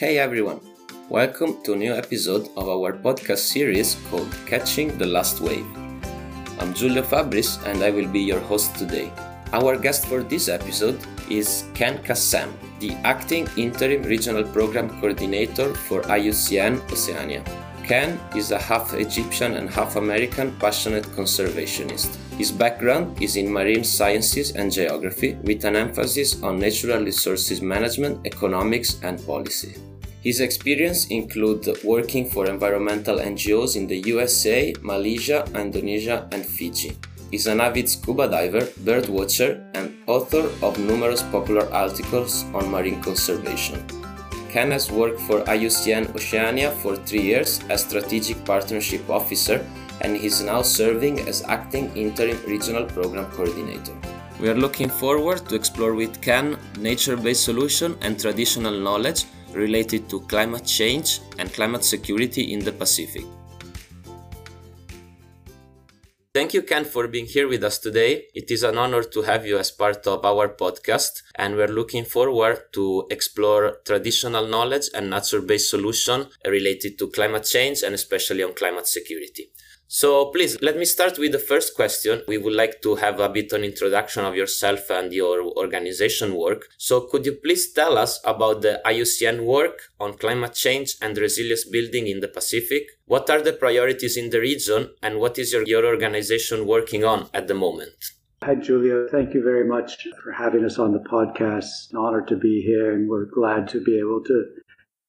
Hey everyone, welcome to a new episode of our podcast series called Catching the Last Wave. I'm Giulio Fabris and I will be your host today. Our guest for this episode is Ken Kassem, the acting interim regional program coordinator for IUCN Oceania. Ken is a half Egyptian and half American passionate conservationist. His background is in marine sciences and geography, with an emphasis on natural resources management, economics, and policy. His experience includes working for environmental NGOs in the USA, Malaysia, Indonesia, and Fiji. He's an avid scuba diver, bird watcher, and author of numerous popular articles on marine conservation. Ken has worked for IUCN Oceania for three years as Strategic Partnership Officer and is now serving as Acting Interim Regional Program Coordinator. We are looking forward to explore with Ken nature-based solution and traditional knowledge related to climate change and climate security in the Pacific. Thank you, Ken, for being here with us today. It is an honor to have you as part of our podcast, and we're looking forward to explore traditional knowledge and nature-based solution related to climate change and especially on climate security. So please let me start with the first question. We would like to have a bit an introduction of yourself and your organization work. So could you please tell us about the IUCN work on climate change and resilience building in the Pacific? What are the priorities in the region and what is your, your organization working on at the moment? Hi, Giulio. Thank you very much for having us on the podcast. An honor to be here, and we're glad to be able to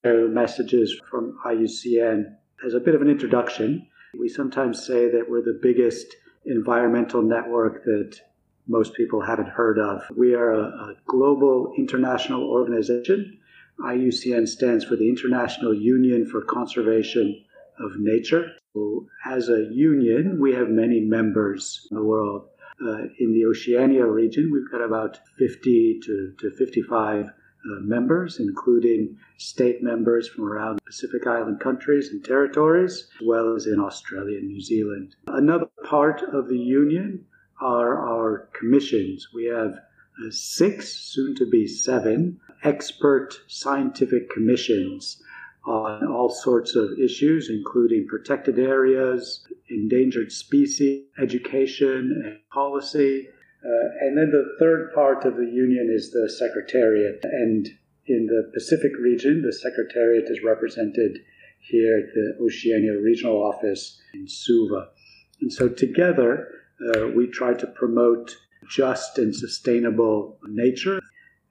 share messages from IUCN. As a bit of an introduction, we sometimes say that we're the biggest environmental network that most people haven't heard of. We are a, a global international organization. IUCN stands for the International Union for Conservation of Nature. So as a union, we have many members in the world. Uh, in the Oceania region, we've got about 50 to, to 55 uh, members, including state members from around Pacific Island countries and territories, as well as in Australia and New Zealand. Another part of the union are our commissions. We have uh, six, soon to be seven, expert scientific commissions on all sorts of issues, including protected areas, endangered species, education and policy, uh, and then the third part of the union is the Secretariat. And in the Pacific region, the Secretariat is represented here at the Oceania Regional Office in Suva. And so together, uh, we try to promote just and sustainable nature.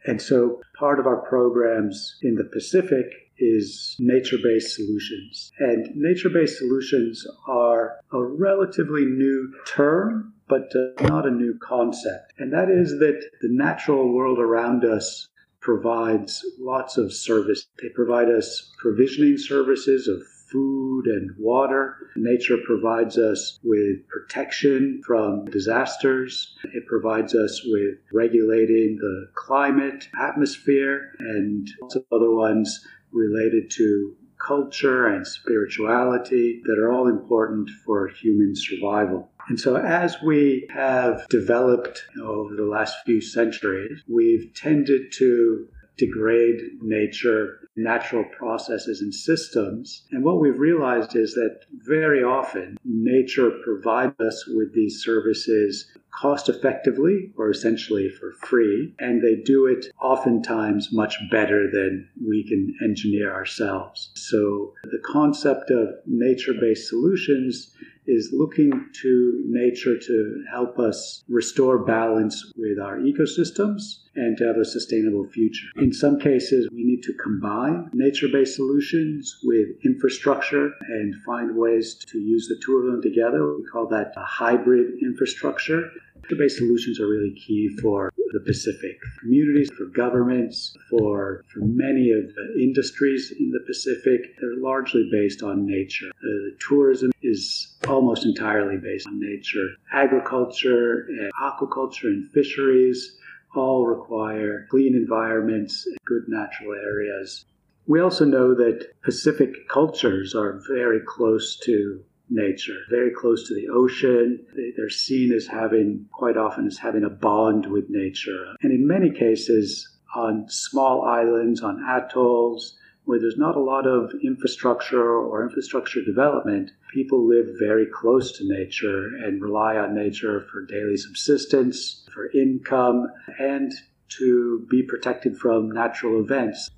And so part of our programs in the Pacific is nature based solutions. And nature based solutions are a relatively new term but uh, not a new concept. And that is that the natural world around us provides lots of service. They provide us provisioning services of food and water. Nature provides us with protection from disasters. It provides us with regulating the climate, atmosphere, and other ones related to culture and spirituality that are all important for human survival. And so, as we have developed over the last few centuries, we've tended to degrade nature, natural processes, and systems. And what we've realized is that very often nature provides us with these services cost effectively or essentially for free, and they do it oftentimes much better than we can engineer ourselves. So the concept of nature based solutions is looking to nature to help us restore balance with our ecosystems and to have a sustainable future. In some cases, we need to combine nature based solutions with infrastructure and find ways to use the two of them together. We call that a hybrid infrastructure. Based solutions are really key for the Pacific communities, for governments, for, for many of the industries in the Pacific. They're largely based on nature. Uh, tourism is almost entirely based on nature. Agriculture, and aquaculture, and fisheries all require clean environments, and good natural areas. We also know that Pacific cultures are very close to nature, very close to the ocean. They're seen as having, quite often, as having a bond with nature. And in many cases, on small islands, on atolls, where there's not a lot of infrastructure or infrastructure development, people live very close to nature and rely on nature for daily subsistence, for income, and to be protected from natural events.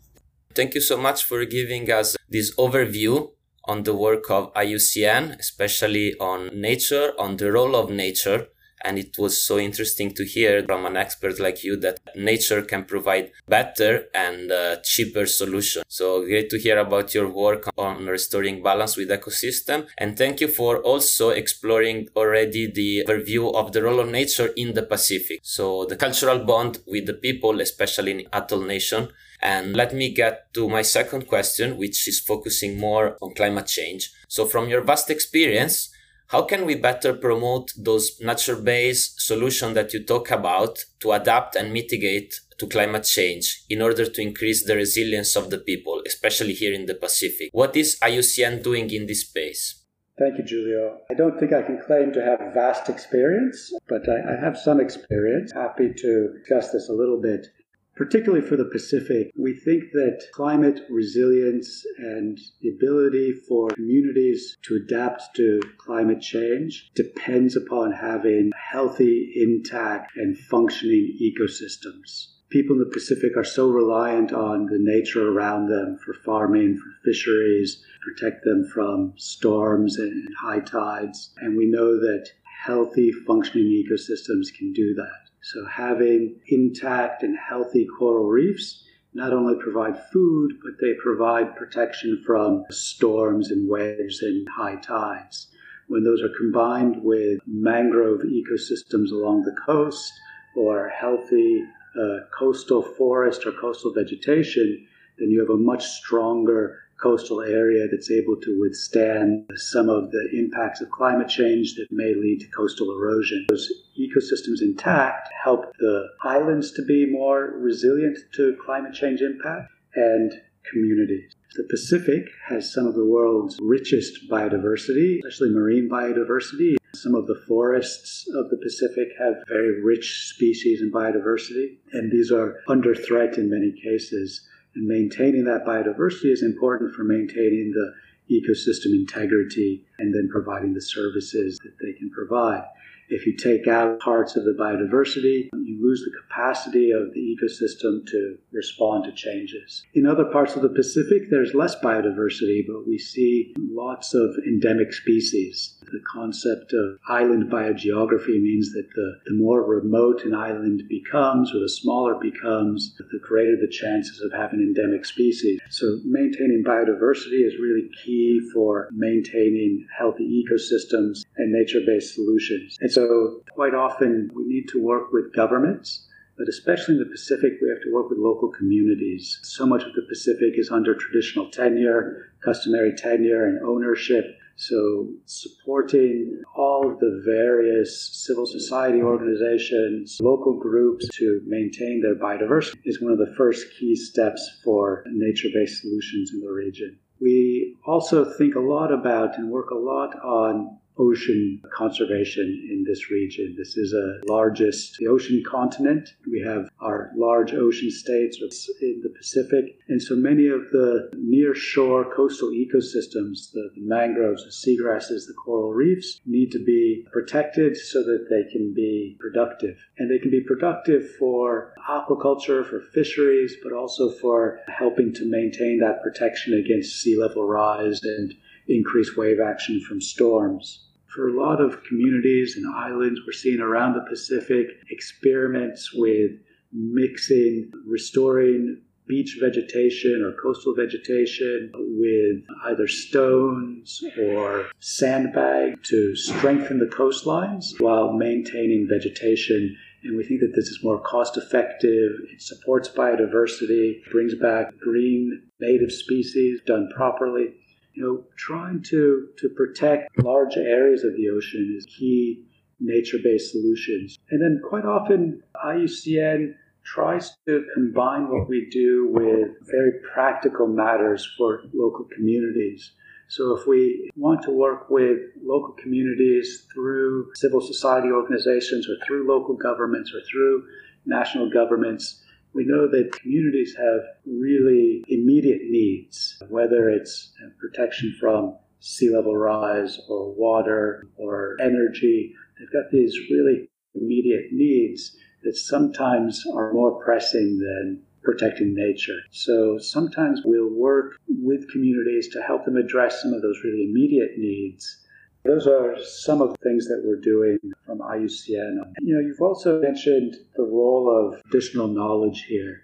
Thank you so much for giving us this overview on the work of IUCN, especially on nature, on the role of nature and it was so interesting to hear from an expert like you that nature can provide better and uh, cheaper solutions. So great to hear about your work on restoring balance with ecosystem. And thank you for also exploring already the overview of the role of nature in the Pacific. So the cultural bond with the people, especially in Atoll Nation. And let me get to my second question, which is focusing more on climate change. So from your vast experience, how can we better promote those nature-based solutions that you talk about to adapt and mitigate to climate change in order to increase the resilience of the people, especially here in the Pacific? What is IUCN doing in this space? Thank you, Giulio. I don't think I can claim to have vast experience, but I, I have some experience. Happy to discuss this a little bit particularly for the Pacific, we think that climate resilience and the ability for communities to adapt to climate change depends upon having healthy, intact, and functioning ecosystems. People in the Pacific are so reliant on the nature around them for farming, for fisheries, protect them from storms and high tides. And we know that healthy, functioning ecosystems can do that. So, having intact and healthy coral reefs not only provide food, but they provide protection from storms and waves and high tides. When those are combined with mangrove ecosystems along the coast or healthy uh, coastal forest or coastal vegetation, then you have a much stronger coastal area that's able to withstand some of the impacts of climate change that may lead to coastal erosion. Those ecosystems intact help the islands to be more resilient to climate change impact and communities. The Pacific has some of the world's richest biodiversity, especially marine biodiversity. Some of the forests of the Pacific have very rich species and biodiversity, and these are under threat in many cases. And maintaining that biodiversity is important for maintaining the ecosystem integrity and then providing the services that they can provide. If you take out parts of the biodiversity, you lose the capacity of the ecosystem to respond to changes. In other parts of the Pacific, there's less biodiversity, but we see lots of endemic species. The concept of island biogeography means that the, the more remote an island becomes, or the smaller it becomes, the greater the chances of having endemic species. So maintaining biodiversity is really key for maintaining healthy ecosystems and nature-based solutions. And so quite often we need to work with governments but especially in the Pacific, we have to work with local communities. So much of the Pacific is under traditional tenure, customary tenure, and ownership. So, supporting all the various civil society organizations, local groups to maintain their biodiversity is one of the first key steps for nature based solutions in the region. We also think a lot about and work a lot on ocean conservation in this region. This is a largest the ocean continent. We have our large ocean states in the Pacific, and so many of the near shore coastal ecosystems, the, the mangroves, the seagrasses, the coral reefs, need to be protected so that they can be productive. And they can be productive for aquaculture, for fisheries, but also for helping to maintain that protection against sea level rise and increased wave action from storms. For a lot of communities and islands we're seeing around the Pacific, experiments with mixing, restoring beach vegetation or coastal vegetation with either stones or sandbag to strengthen the coastlines while maintaining vegetation. And we think that this is more cost effective, it supports biodiversity, brings back green native species done properly you know, trying to, to protect large areas of the ocean is key nature based solutions. And then quite often, IUCN tries to combine what we do with very practical matters for local communities. So, if we want to work with local communities through civil society organizations or through local governments or through national governments, We know that communities have really immediate needs, whether it's protection from sea level rise or water or energy. They've got these really immediate needs that sometimes are more pressing than protecting nature. So sometimes we'll work with communities to help them address some of those really immediate needs. Those are some of the things that we're doing from IUCN. You know, you've also mentioned the role of traditional knowledge here.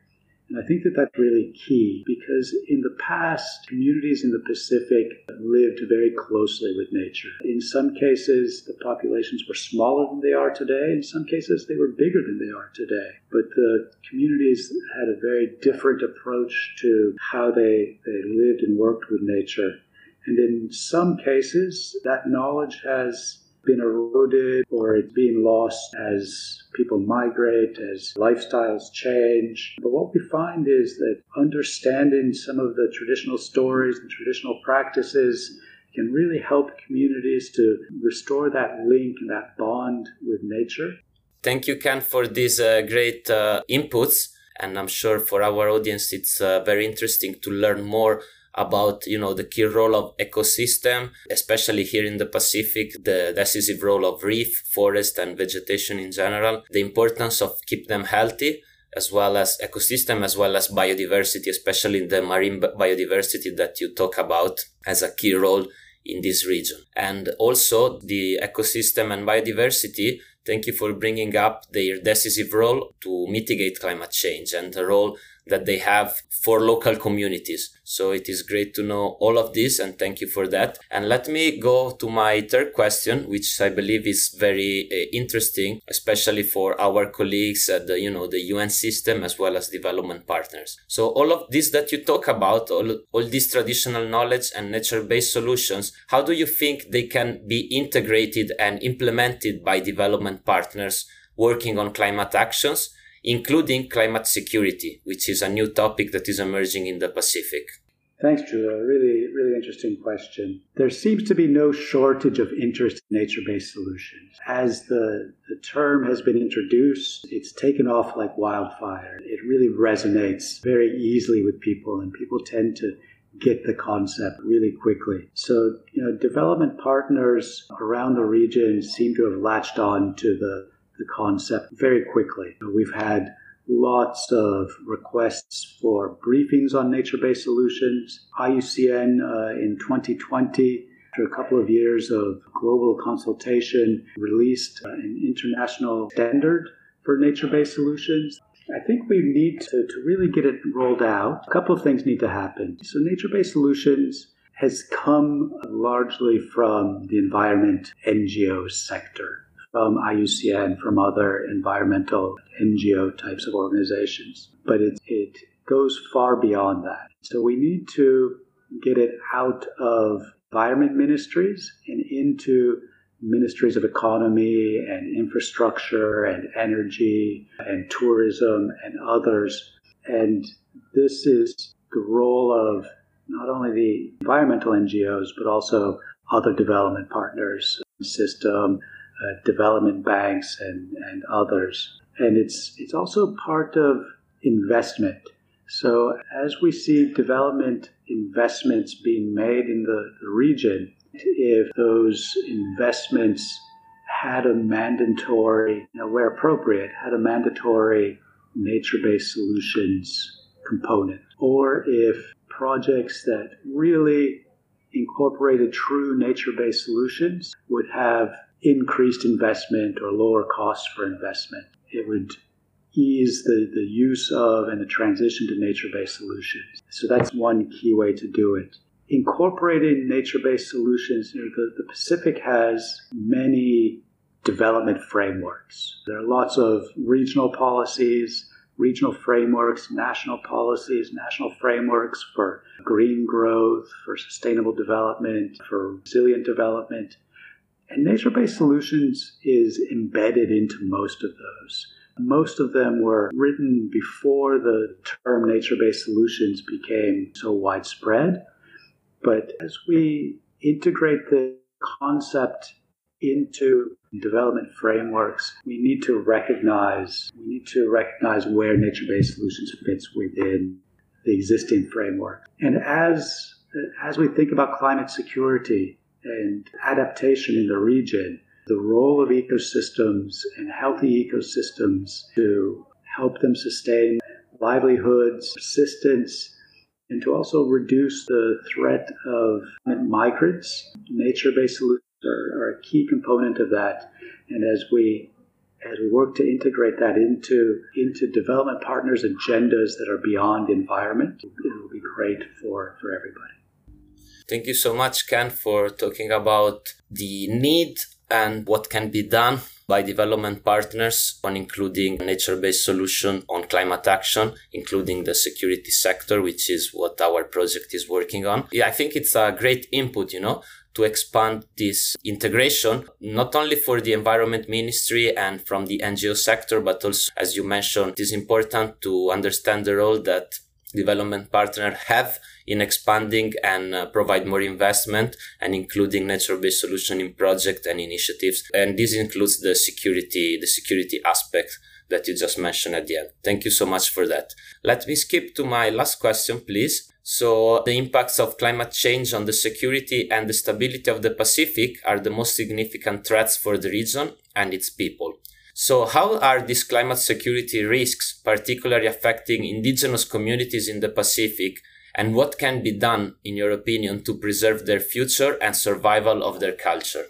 And I think that that's really key because in the past, communities in the Pacific lived very closely with nature. In some cases, the populations were smaller than they are today. In some cases, they were bigger than they are today. But the communities had a very different approach to how they, they lived and worked with nature. And in some cases, that knowledge has been eroded or it's being lost as people migrate, as lifestyles change. But what we find is that understanding some of the traditional stories and traditional practices can really help communities to restore that link and that bond with nature. Thank you, Ken, for these uh, great uh, inputs. And I'm sure for our audience, it's uh, very interesting to learn more about you know the key role of ecosystem especially here in the pacific the decisive role of reef forest and vegetation in general the importance of keep them healthy as well as ecosystem as well as biodiversity especially the marine biodiversity that you talk about as a key role in this region. And also the ecosystem and biodiversity thank you for bringing up their decisive role to mitigate climate change and the role that they have for local communities. So it is great to know all of this and thank you for that. And let me go to my third question, which I believe is very uh, interesting, especially for our colleagues at the, you know, the UN system as well as development partners. So all of this that you talk about, all, all these traditional knowledge and nature-based solutions, how do you think they can be integrated and implemented by development partners working on climate actions? Including climate security, which is a new topic that is emerging in the Pacific. Thanks, Giulio. Really, really interesting question. There seems to be no shortage of interest in nature based solutions. As the, the term has been introduced, it's taken off like wildfire. It really resonates very easily with people, and people tend to get the concept really quickly. So, you know, development partners around the region seem to have latched on to the the concept very quickly. We've had lots of requests for briefings on nature based solutions. IUCN uh, in 2020, after a couple of years of global consultation, released uh, an international standard for nature based solutions. I think we need to, to really get it rolled out. A couple of things need to happen. So, nature based solutions has come largely from the environment NGO sector from IUCN, from other environmental NGO types of organizations. But it, it goes far beyond that. So we need to get it out of environment ministries and into ministries of economy and infrastructure and energy and tourism and others. And this is the role of not only the environmental NGOs, but also other development partners, system, uh, development banks and, and others. And it's, it's also part of investment. So as we see development investments being made in the, the region, if those investments had a mandatory, you know, where appropriate, had a mandatory nature based solutions component, or if projects that really incorporated true nature based solutions would have increased investment or lower costs for investment. It would ease the, the use of and the transition to nature based solutions. So that's one key way to do it. Incorporating nature based solutions, you know, the, the Pacific has many development frameworks. There are lots of regional policies, regional frameworks, national policies, national frameworks for green growth, for sustainable development, for resilient development. And nature based solutions is embedded into most of those. Most of them were written before the term nature based solutions became so widespread. But as we integrate the concept into development frameworks, we need to recognize we need to recognize where nature-based solutions fits within the existing framework. And as as we think about climate security and adaptation in the region, the role of ecosystems and healthy ecosystems to help them sustain livelihoods, persistence, and to also reduce the threat of migrants. Nature-based solutions are, are, a key component of that. And as we as we work to integrate that into into development partners' agendas that are beyond environment, it will be great for, for everybody. Thank you so much, Ken, for talking about the need and what can be done by development partners on including nature-based solution on climate action, including the security sector, which is what our project is working on. Yeah, I think it's a great input, you know, to expand this integration, not only for the environment ministry and from the NGO sector, but also, as you mentioned, it is important to understand the role that development partner have in expanding and uh, provide more investment and including nature-based solution in project and initiatives. And this includes the security, the security aspect that you just mentioned at the end. Thank you so much for that. Let me skip to my last question, please. So the impacts of climate change on the security and the stability of the Pacific are the most significant threats for the region and its people. So how are these climate security risks particularly affecting indigenous communities in the Pacific and what can be done, in your opinion, to preserve their future and survival of their culture?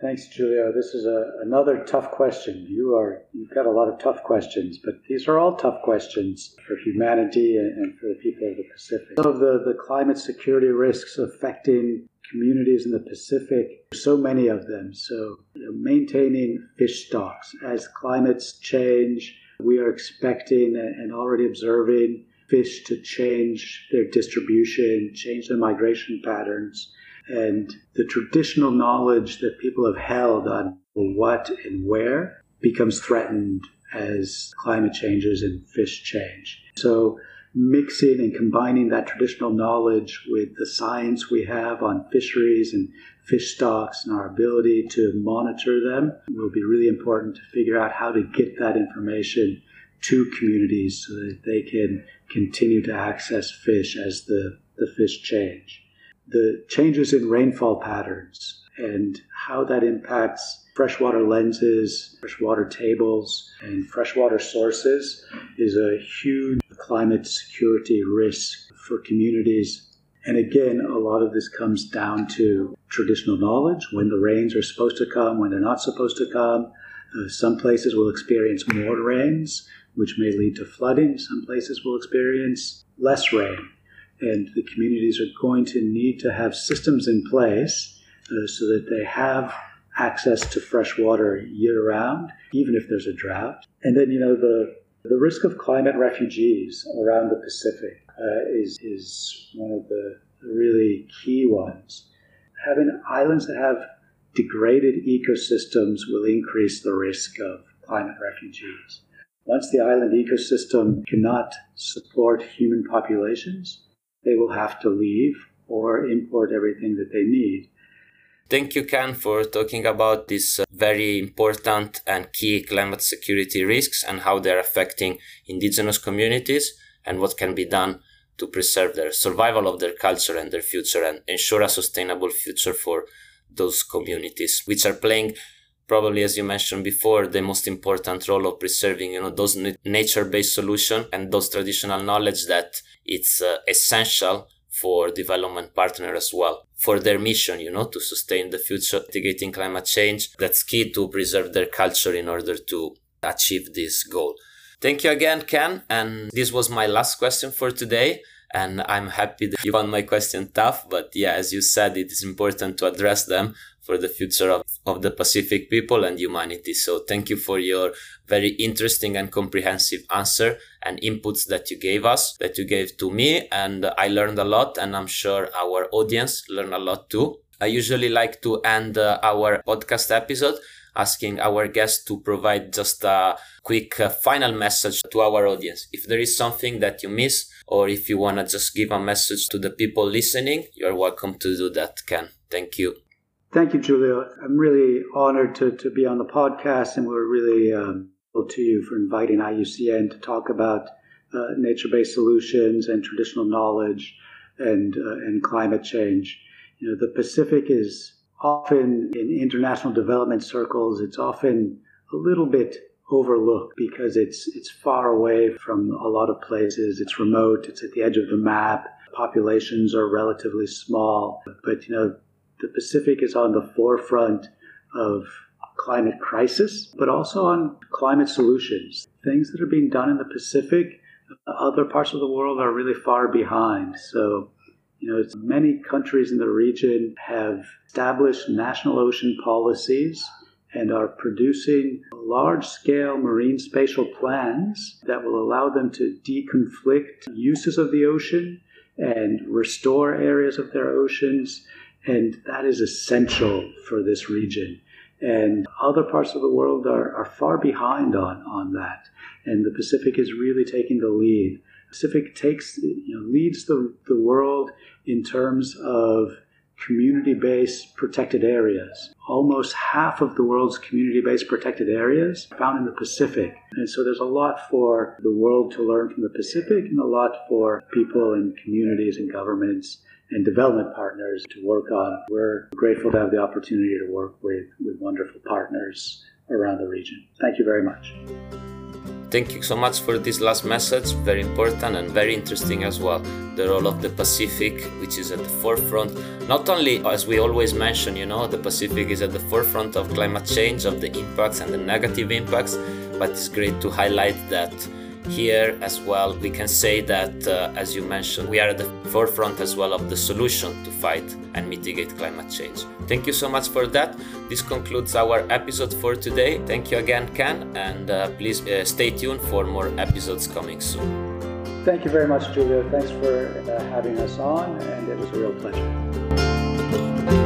Thanks, Giulio. This is a, another tough question. You are you've got a lot of tough questions, but these are all tough questions for humanity and, and for the people of the Pacific. Some of the, the climate security risks affecting communities in the Pacific, so many of them. So you know, maintaining fish stocks as climates change, we are expecting and already observing fish to change their distribution, change their migration patterns. And the traditional knowledge that people have held on what and where becomes threatened as climate changes and fish change. So, mixing and combining that traditional knowledge with the science we have on fisheries and fish stocks and our ability to monitor them will be really important to figure out how to get that information to communities so that they can continue to access fish as the, the fish change. The changes in rainfall patterns and how that impacts freshwater lenses, freshwater tables, and freshwater sources is a huge climate security risk for communities. And again, a lot of this comes down to traditional knowledge when the rains are supposed to come, when they're not supposed to come. Uh, some places will experience more rains, which may lead to flooding. Some places will experience less rain. And the communities are going to need to have systems in place uh, so that they have access to fresh water year round, even if there's a drought. And then, you know, the, the risk of climate refugees around the Pacific uh, is, is one of the really key ones. Having islands that have degraded ecosystems will increase the risk of climate refugees. Once the island ecosystem cannot support human populations, they will have to leave or import everything that they need. Thank you, Ken, for talking about these uh, very important and key climate security risks and how they're affecting indigenous communities and what can be done to preserve their survival of their culture and their future and ensure a sustainable future for those communities, which are playing probably as you mentioned before the most important role of preserving you know those nature-based solution and those traditional knowledge that it's uh, essential for development partner as well for their mission you know to sustain the future mitigating climate change. That's key to preserve their culture in order to achieve this goal. Thank you again ken. And this was my last question for today. And I'm happy that you found my question tough. But yeah, as you said, it is important to address them for the future of, of the Pacific people and humanity. So thank you for your very interesting and comprehensive answer and inputs that you gave us, that you gave to me. And I learned a lot and I'm sure our audience learned a lot too. I usually like to end uh, our podcast episode asking our guests to provide just a quick uh, final message to our audience. If there is something that you miss, or if you want to just give a message to the people listening, you're welcome to do that, Ken. Thank you. Thank you, Giulio. I'm really honored to, to be on the podcast, and we're really um, to you for inviting IUCN to talk about uh, nature-based solutions and traditional knowledge and uh, and climate change. You know, the Pacific is often in international development circles. It's often a little bit overlooked because it's it's far away from a lot of places. It's remote. It's at the edge of the map. Populations are relatively small, but you know the Pacific is on the forefront of climate crisis, but also on climate solutions. Things that are being done in the Pacific, uh, other parts of the world are really far behind. So, you know, many countries in the region have established national ocean policies and are producing large scale marine spatial plans that will allow them to deconflict uses of the ocean and restore areas of their oceans. And that is essential for this region. And other parts of the world are, are far behind on, on that. And the Pacific is really taking the lead. Pacific takes, you know, leads the, the world in terms of community based protected areas. Almost half of the world's community based protected areas are found in the Pacific. And so there's a lot for the world to learn from the Pacific and a lot for people and communities and governments and development partners to work on. We're grateful to have the opportunity to work with, with wonderful partners around the region. Thank you very much. Thank you so much for this last message, very important and very interesting as well. The role of the Pacific, which is at the forefront, not only as we always mention, you know, the Pacific is at the forefront of climate change, of the impacts and the negative impacts, but it's great to highlight that here as well we can say that uh, as you mentioned we are at the forefront as well of the solution to fight and mitigate climate change. Thank you so much for that. This concludes our episode for today. Thank you again ken and uh, please uh, stay tuned for more episodes coming soon. Thank you very much Giulio. thanks for uh, having us on and it was a real pleasure